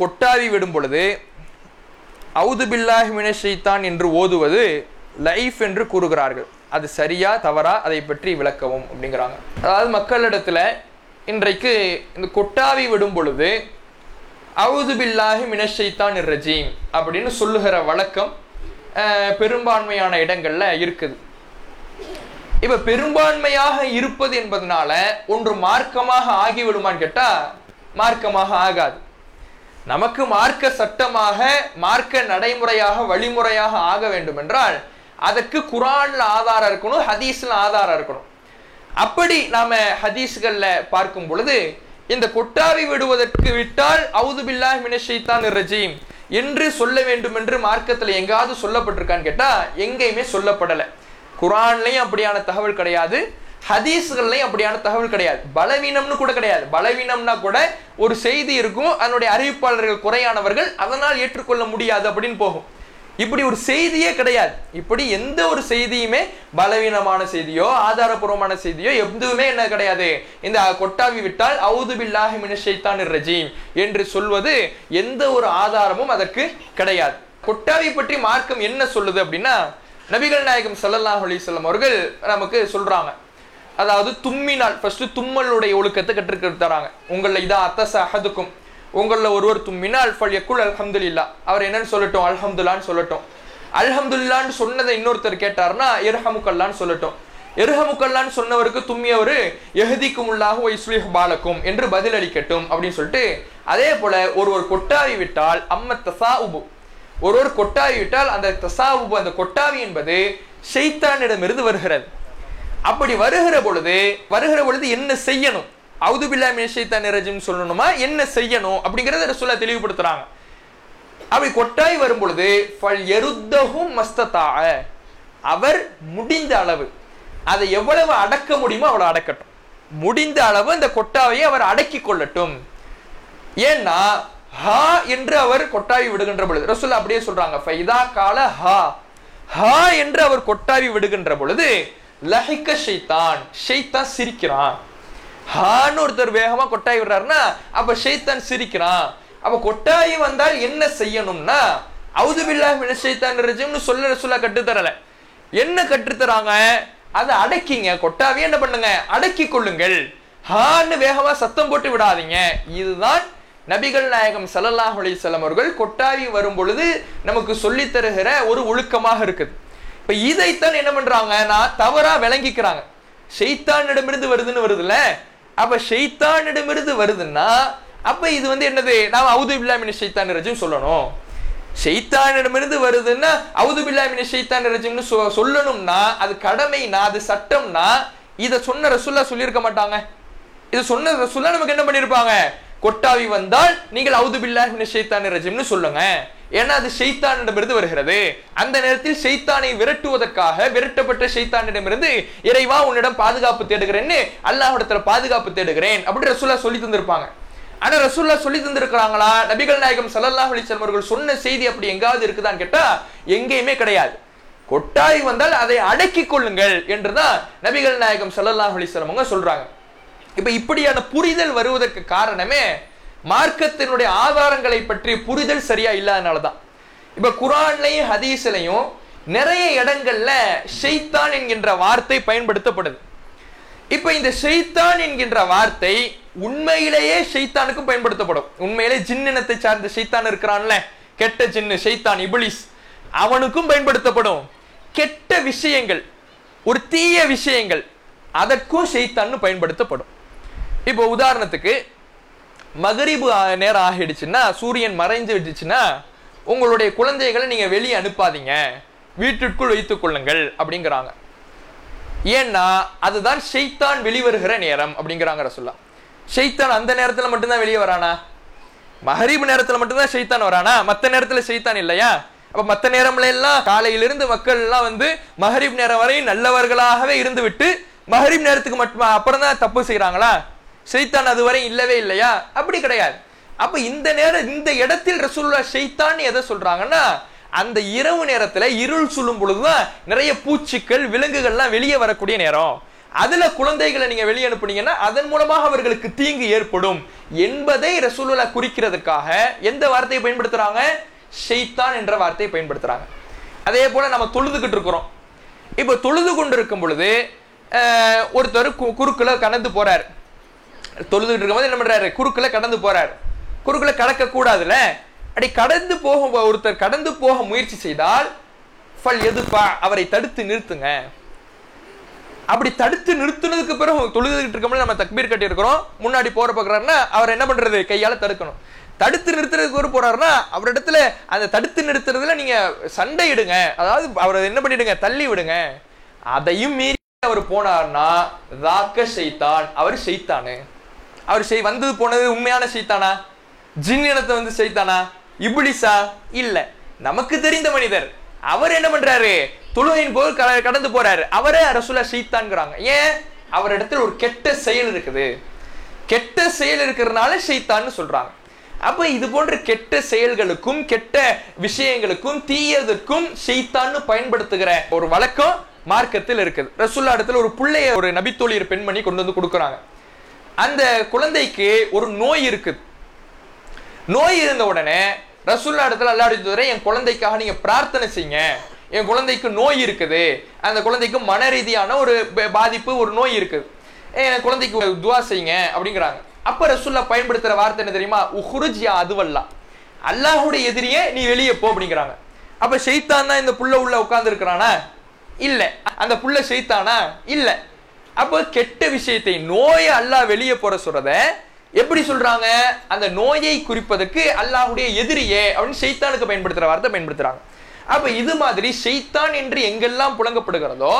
கொட்டாவி விடும் பொழுது அவுது பில்லாஹி மினஷைத்தான் என்று ஓதுவது லைஃப் என்று கூறுகிறார்கள். அது சரியா தவறா அதை பற்றி விளக்கவும் அப்படிங்கிறாங்க. அதாவது மக்களிடத்துல இன்றைக்கு இந்த கொட்டாவி விடும் பொழுது அவுது பில்லாஹி மினஷைத்தான் ரஜீம் அப்படின்னு சொல்லுகிற வழக்கம் பெரும்பான்மையான இடங்கள்ல இருக்குது. இப்ப பெரும்பான்மையாக இருப்பது என்பதனால ஒன்று மார்க்கமாக ஆகிவிடுமான்னு கேட்டா மார்க்கமாக ஆகாது. நமக்கு மார்க்க சட்டமாக மார்க்க நடைமுறையாக வழிமுறையாக ஆக வேண்டும் என்றால் அதற்கு குரான்ல ஆதாரம் இருக்கணும் ஹதீஸ்ல ஆதாரம் இருக்கணும். அப்படி நாம ஹதீஸ்கள்ல பார்க்கும் பொழுது இந்த கொட்டாவி விடுவதற்கு விட்டால் அவுது பில்லாஹ் மினஷைத்தான் ரஜீம் என்று சொல்ல வேண்டும் என்று மார்க்கத்தில் எங்காவது சொல்லப்பட்டிருக்கான்னு கேட்டா எங்கேயுமே சொல்லப்படலை. குரான்லையும் அப்படியான தகவல் கிடையாது. ஹதீஸ்கள்லையும் அப்படியான தகவல் கிடையாது. பலவீனம்னு கூட கிடையாது. பலவீனம்னா கூட ஒரு செய்தி இருக்கும் அதனுடைய அறிவிப்பாளர்கள் குறையானவர்கள் அதனால் ஏற்றுக்கொள்ள முடியாது அப்படின்னு போகும். இப்படி ஒரு செய்தியே கிடையாது. இப்படி எந்த ஒரு செய்தியுமே பலவீனமான செய்தியோ ஆதாரபூர்வமான செய்தியோ எதுவுமே என்ன கிடையாது. இந்த கொட்டாவி விட்டால் அவுது பில்லாஹி மினஷைத்தான் ரஜீம் என்று சொல்வது எந்த ஒரு ஆதாரமும் அதற்கு கிடையாது. கொட்டாவி பற்றி மார்க்கம் என்ன சொல்லுது அப்படின்னா நபிகள் நாயகம் சல்லல்லாஹ் அலைஹி அவர்கள் நமக்கு சொல்றாங்க. அதாவது தும்மினால் ஃபர்ஸ்ட் தும்மலுடைய ஒழுக்கத்தை கற்றுக்க தராங்க. உங்களில் இதான் அத்தச அஹதுக்கும் உங்களில் ஒருவர் தும்மினால் ஃபல் யக்குல் அல்ஹம்துலில்லா. அவர் என்னன்னு சொல்லட்டும்? அல்ஹம்துல்லான்னு சொல்லட்டும். அல்ஹம்துல்லான்னு சொன்னதை இன்னொருத்தர் கேட்டார்னா இர்ஹமுக்கல்லான்னு சொல்லட்டும். எருஹமுக்கல்லான்னு சொன்னவருக்கு தும்மியவர் எஹதிக்கும் உள்ளாக இஸ்லிஹ் பாலக்கும் என்று பதில் அளிக்கட்டும் அப்படின்னு சொல்லிட்டு அதே போல ஒருவர் கொட்டாவி விட்டால் அம்ம தசாவுபு. ஒரு ஒருவர் கொட்டாவி விட்டால் அந்த தசாவுபு அந்த கொட்டாவி என்பது ஷெய்தானிடமிருந்து வருகிறது. அப்படி வருகிற பொழுது வருகிற பொழுது என்ன செய்யணும்? அவுதுபில்லா பில்லா நிரஜிம் சொல்லணுமா? என்ன செய்யணும்? அப்படிங்கறத ரசூலா தெளிவுபடுத்துறாங்க. அப்படி கொட்டாய் வரும் பொழுது ஃபல் எருத்தகும் மஸ்தத்தாக அவர் முடிந்த அளவு அதை எவ்வளவு அடக்க முடியுமோ அவ்வளவு அடக்கட்டும். முடிந்த அளவு அந்த கொட்டாவையை அவர் அடக்கி கொள்ளட்டும். ஏன்னா ஹா என்று அவர் கொட்டாவி விடுகின்ற பொழுது ரசூல் அப்படியே சொல்றாங்க ஃபைதா கால ஹா. ஹா என்று அவர் கொட்டாவி விடுகின்ற பொழுது லஹிக்க ஷைத்தான். ஷைத்தான் சிரிக்கிறான். ஹான்னு ஒருத்தர் வேகமா கொட்டாய் விடுறாருன்னா அப்ப ஷைத்தான் சிரிக்கிறான். அப்ப கொட்டாயி வந்தால் என்ன செய்யணும்னா அவுது பில்லாஹ் மின ஷைத்தான் ரஜிம்னு சொல்ல சொல்ல கட்டுத்தரல என்ன கற்றுத்தராங்க அதை அடக்கிங்க. கொட்டாவே என்ன பண்ணுங்க? அடக்கி கொள்ளுங்கள். ஹான்னு வேகமா சத்தம் போட்டு விடாதீங்க. இதுதான் நபிகள் நாயகம் ஸல்லல்லாஹு அலி அவர்கள் கொட்டாவி வரும் பொழுது நமக்கு சொல்லித் தருகிற ஒரு ஒழுக்கமாக இருக்குது. இப்ப இதைத்தான் என்ன பண்றாங்க? நான் தவறா விளங்கிக்கிறாங்க. ஷெய்தானிடமிருந்து வருதுன்னு வருதுல்ல? அப்ப ஷெய்தானிடமிருந்து வருதுன்னா அப்ப இது வந்து என்னது? நாம அவுது பில்லாமின் ஷெய்தான் ரஜும் சொல்லணும். ஷெய்தானிடமிருந்து வருதுன்னா அவுது பில்லாமின் ஷெய்தான் ரஜிம்னு சொ- சொல்லணும்னா அது கடமைனா அது சட்டம்னா இதை சொன்ன ரசுல்லா சொல்லியிருக்க மாட்டாங்க. இதை சொன்ன ரசுல்லா நமக்கு என்ன பண்ணியிருப்பாங்க கொட்டாவி வந்தால் நீங்கள் அவுது பில்லாமின் ஷெய்தான் ரஜிம்னு சொல்லுங்க. ஏன்னா அது ஷைத்தானிடமிருந்து வருகிறது. அந்த நேரத்தில் ஷைத்தானை விரட்டுவதற்காக விரட்டப்பட்ட ஷைத்தானிடமிருந்து இறைவா உன்னிடம் பாதுகாப்பு தேடுகிறேன்னு அல்லாஹிடத்துல பாதுகாப்பு தேடுகிறேன் அப்படி ரசூல்லா சொல்லி தந்திருப்பாங்க. ஆனா ரசூல்லா சொல்லி தந்திருக்கிறாங்களா? நபிகள் நாயகம் ஸல்லல்லாஹு அலைஹி அவர்கள் சொன்ன செய்தி அப்படி எங்காவது இருக்குதான்னு கேட்டா எங்கேயுமே கிடையாது. கொட்டாய் வந்தால் அதை அடக்கிக் கொள்ளுங்கள் என்றுதான் நபிகள் நாயகம் ஸல்லல்லாஹு அலைஹி அவங்க சொல்றாங்க. இப்ப இப்படியான புரிதல் வருவதற்கு காரணமே மார்க்கத்தினுடைய ஆதாரங்களை பற்றிய புரிதல் சரியா இல்லாதனால தான் இப்போ குரான்லையும் ஹதீஸ்லையும் நிறைய இடங்கள்ல ஷெய்தான் என்கின்ற வார்த்தை பயன்படுத்தப்படுது. இப்போ இந்த ஷெய்தான் என்கின்ற வார்த்தை உண்மையிலேயே ஷைத்தானுக்கும் பயன்படுத்தப்படும். உண்மையிலே ஜின்னினத்தை சார்ந்த ஷெய்தான் இருக்கிறான்ல. கெட்ட ஜின்னு ஷைத்தான் இபிலிஸ் அவனுக்கும் பயன்படுத்தப்படும். கெட்ட விஷயங்கள் ஒரு தீய விஷயங்கள் அதற்கும் ஷெய்தான்னு பயன்படுத்தப்படும். இப்போ உதாரணத்துக்கு மகரிபு நேரம் ஆகிடுச்சுன்னா சூரியன் மறைஞ்சு விட்டுச்சுன்னா உங்களுடைய குழந்தைகளை நீங்கள் வெளியே அனுப்பாதீங்க. வீட்டிற்குள் வைத்துக் கொள்ளுங்கள் அப்படிங்கிறாங்க. ஏன்னா அதுதான் ஷைத்தான் வெளிவருகிற நேரம் அப்படிங்கிறாங்க ரசுல்லா ஷெய்தான் அந்த நேரத்தில் மட்டும்தான் வெளியே வரானா? மஹரீப் நேரத்தில் மட்டும்தான் ஷைத்தான் வரானா? மற்ற நேரத்தில் ஷெய்தான் இல்லையா? அப்போ மற்ற நேரம்ல எல்லாம் காலையிலிருந்து மக்கள் எல்லாம் வந்து மஹரீப் நேரம் வரையும் நல்லவர்களாகவே இருந்து விட்டு மஹரீப் நேரத்துக்கு மட்டும் அப்புறம் தான் தப்பு செய்கிறாங்களா ஷைத்தான் அதுவரை இல்லவே இல்லையா? அப்படி கிடையாது. அப்ப இந்த நேரம் இந்த இடத்தில் ரசூல்லா ஷைத்தான் எதை சொல்றாங்கன்னா அந்த இரவு நேரத்துல இருள் சொல்லும் பொழுதுதான் நிறைய பூச்சிகள் விலங்குகள்லாம் வெளியே வரக்கூடிய நேரம். அதுல குழந்தைகளை நீங்க வெளியே அனுப்புனீங்கன்னா அதன் மூலமாக அவர்களுக்கு தீங்கு ஏற்படும் என்பதை ரசூலுல்லா குறிக்கிறதுக்காக எந்த வார்த்தையை பயன்படுத்துறாங்க? ஷெய்தான் என்ற வார்த்தையை பயன்படுத்துறாங்க. அதே போல நம்ம தொழுதுகிட்டு இருக்கிறோம். இப்போ தொழுது கொண்டு இருக்கும் பொழுது ஒருத்தர் கு- குறுக்குல கடந்து போறார். தொழுதுகிட்டு இருக்கும்போது என்ன பண்றாரு? குறுக்குல கடந்து போறார். குறுக்குல கடக்க கூடாதுல அப்படி கடந்து போக ஒருத்தர் கடந்து போக முயற்சி செய்தால் ஃபல் எதுப்பா அவரை தடுத்து நிறுத்துங்க. அப்படி தடுத்து நிறுத்துனதுக்கு பிறகு தொழுதுகிட்டு இருக்கும்போது நம்ம தக்பீர் கட்டி இருக்கிறோம் முன்னாடி போற பாக்குறாருன்னா அவர் என்ன பண்றது? கையால தடுக்கணும். தடுத்து நிறுத்துறதுக்கு ஒரு போறாருன்னா அவரிடத்துல அந்த தடுத்து நிறுத்துறதுல நீங்க சண்டை இடுங்க அதாவது அவர் என்ன பண்ணிடுங்க? தள்ளி விடுங்க. அதையும் மீறி அவர் போனார்னா ராக்க செய்தான் அவர் செய்தானு அவர் செய் வந்தது போனது உண்மையான செய்தானா ஜின் இனத்தை வந்து செய்தானா இப்ளிஸா இல்ல. நமக்கு தெரிந்த மனிதர். அவர் என்ன பண்றாரு? தொழுகையின் போது கடந்து போறாரு. அவரே ரசூலா ஷைத்தான்ங்கிறாங்க ஏன்? அவரிடத்துல ஒரு கெட்ட செயல் இருக்குது. கெட்ட செயல் இருக்கிறதுனால ஷைத்தான்னு சொல்றாங்க. அப்ப இது போன்ற கெட்ட செயல்களுக்கும் கெட்ட விஷயங்களுக்கும் தீயதற்கும் செய்தான்னு பயன்படுத்துகிற ஒரு வழக்கம் மார்க்கத்தில் இருக்குது. ரசுல்லா இடத்துல ஒரு பிள்ளைய ஒரு நபித்தோழியர் பெண்மணி கொண்டு வந்து கொடுக்குறாங்க. அந்த குழந்தைக்கு ஒரு நோய் இருக்குது. நோய் இருந்த உடனே ரசுல்லா இடத்துல அல்லா தூதரே என் குழந்தைக்காக நீங்க பிரார்த்தனை செய்யுங்க. என் குழந்தைக்கு நோய் இருக்குது. அந்த குழந்தைக்கு மன ரீதியான ஒரு பாதிப்பு ஒரு நோய் இருக்குது. என் குழந்தைக்கு ஒரு துவா செய்யுங்க அப்படிங்கிறாங்க. அப்ப ரசுல்லா பயன்படுத்துற வார்த்தை என்ன தெரியுமா? உஹுருஜியா அதுவல்லா. அல்லாஹுடைய எதிரியே நீ வெளியே போ அப்படிங்கிறாங்க. அப்ப ஷைத்தான் தான் இந்த புள்ள உள்ள உட்கார்ந்து இருக்கிறானா இல்ல. அந்த புள்ள செய்தானா இல்லை. அப்போ கெட்ட விஷயத்தை நோயை அல்லாஹ் வெளியே போற சொல்றத எப்படி சொல்றாங்க? அந்த நோயை குறிப்பதற்கு அல்லாஹுடைய எதிரியே அப்படின்னு செய்தானுக்கு பயன்படுத்துற வார்த்தை பயன்படுத்துறாங்க. அப்ப இது மாதிரி செய்தான் என்று எங்கெல்லாம் புழங்கப்படுகிறதோ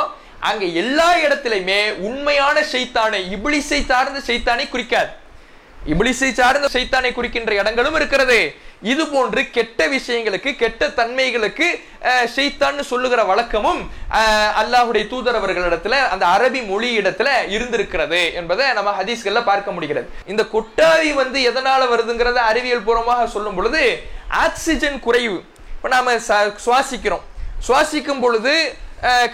அங்க எல்லா இடத்திலையுமே உண்மையான செய்தானை இபிலிசை சார்ந்த செய்தானை குறிக்காது. இபிலிசை சார்ந்த சைத்தானை குறிக்கின்ற இடங்களும் இருக்கிறது. இது போன்று கெட்ட விஷயங்களுக்கு கெட்ட தன்மைகளுக்கு சைத்தான்னு சொல்லுகிற வழக்கமும் அல்லாஹுடைய அல்லாஹ்வுடைய தூதர் அவர்களிடத்துல அந்த அரபி மொழி இடத்துல இருந்திருக்கிறது என்பதை நம்ம ஹதீஸ்கள்ல பார்க்க முடிகிறது. இந்த கொட்டாவி வந்து எதனால வருதுங்கிறத அறிவியல் பூர்வமாக சொல்லும் பொழுது ஆக்சிஜன் குறைவு. இப்ப நாம ச- சுவாசிக்கிறோம். சுவாசிக்கும் பொழுது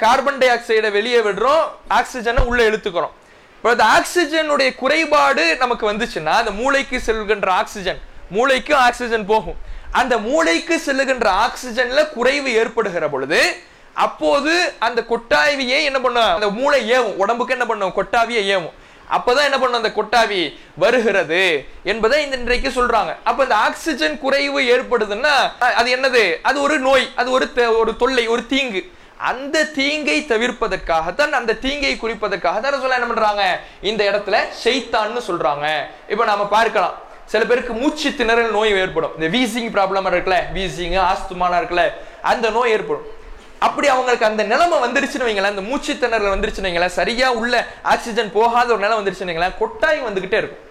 கார்பன் டை ஆக்சைடை வெளியே விடுறோம் ஆக்சிஜனை உள்ள இழுத்துக்கிறோம். இப்போ ஆக்சிஜனுடைய குறைபாடு நமக்கு வந்துச்சுன்னா அந்த மூளைக்கு செல்கின்ற ஆக்சிஜன் மூளைக்கு ஆக்சிஜன் போகும். அந்த மூளைக்கு செல்லுகின்ற ஆக்சிஜன்ல குறைவு ஏற்படுகிற பொழுது அப்போது அந்த கொட்டாவியை என்ன பண்ணும்? அந்த மூளை ஏவும். உடம்புக்கு என்ன பண்ணும்? கொட்டாவியை ஏவும். அப்பதான் என்ன பண்ணும்? அந்த கொட்டாவி வருகிறது என்பதை இந்த இன்றைக்கு சொல்றாங்க. அப்ப இந்த ஆக்சிஜன் குறைவு ஏற்படுதுன்னா அது என்னது? அது ஒரு நோய் அது ஒரு ஒரு தொல்லை ஒரு தீங்கு. அந்த தீங்கை தவிர்ப்பதற்காகத்தான் அந்த தீங்கை குறிப்பதற்காக தான் சொல்ல என்ன பண்றாங்க? இந்த இடத்துல செய்தான்னு சொல்றாங்க. இப்ப நாம பார்க்கலாம். சில பேருக்கு மூச்சு திணறல் நோய் ஏற்படும். இந்த வீசிங் ப்ராப்ளமா இருக்குல்ல வீசிங் ஆஸ்துமாலாம் இருக்குல்ல அந்த நோய் ஏற்படும். அப்படி அவங்களுக்கு அந்த நிலைமை வந்துருச்சுன்னு வைங்களேன் அந்த மூச்சு திணறல் வந்துருச்சுன்னு வைங்களேன் சரியா உள்ள ஆக்சிஜன் போகாத ஒரு நிலை வந்துருச்சுன்னு வைங்களேன் கொட்டாய் வந்துகிட்டே இருக்கும்.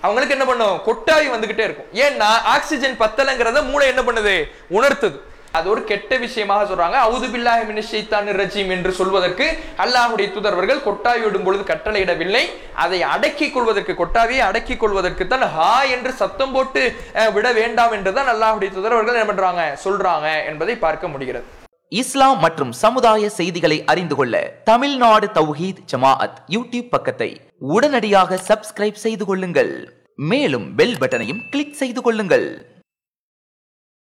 அவங்களுக்கு என்ன பண்ணும்? கொட்டாய் வந்துகிட்டே இருக்கும். ஏன்னா ஆக்சிஜன் பத்தலைங்கிறத மூளை என்ன பண்ணுது? உணர்த்துது. அது ஒரு கெட்ட விஷயமாக சொல்றாங்க. அவுது பில்லாஹி மினிஷைத்தான் ரஜீம் என்று சொல்வதற்கு அல்லாஹுடைய தூதர்வர்கள் கொட்டாவி விடும் பொழுது கட்டளையிடவில்லை. அதை அடக்கிக் கொள்வதற்கு கொட்டாவியை அடக்கிக் கொள்வதற்கு தான் ஹா என்று சத்தம் போட்டு விட வேண்டாம் என்றுதான் அல்லாஹுடைய தூதர்வர்கள் என்ன பண்றாங்க? சொல்றாங்க என்பதை பார்க்க முடிகிறது. இஸ்லாம் மற்றும் சமுதாய செய்திகளை அறிந்து கொள்ள தமிழ்நாடு தௌஹீத் ஜமாஅத் யூடியூப் பக்கத்தை உடனடியாக சப்ஸ்கிரைப் செய்து கொள்ளுங்கள். மேலும் பெல் பட்டனையும் கிளிக் செய்து கொள்ளுங்கள்.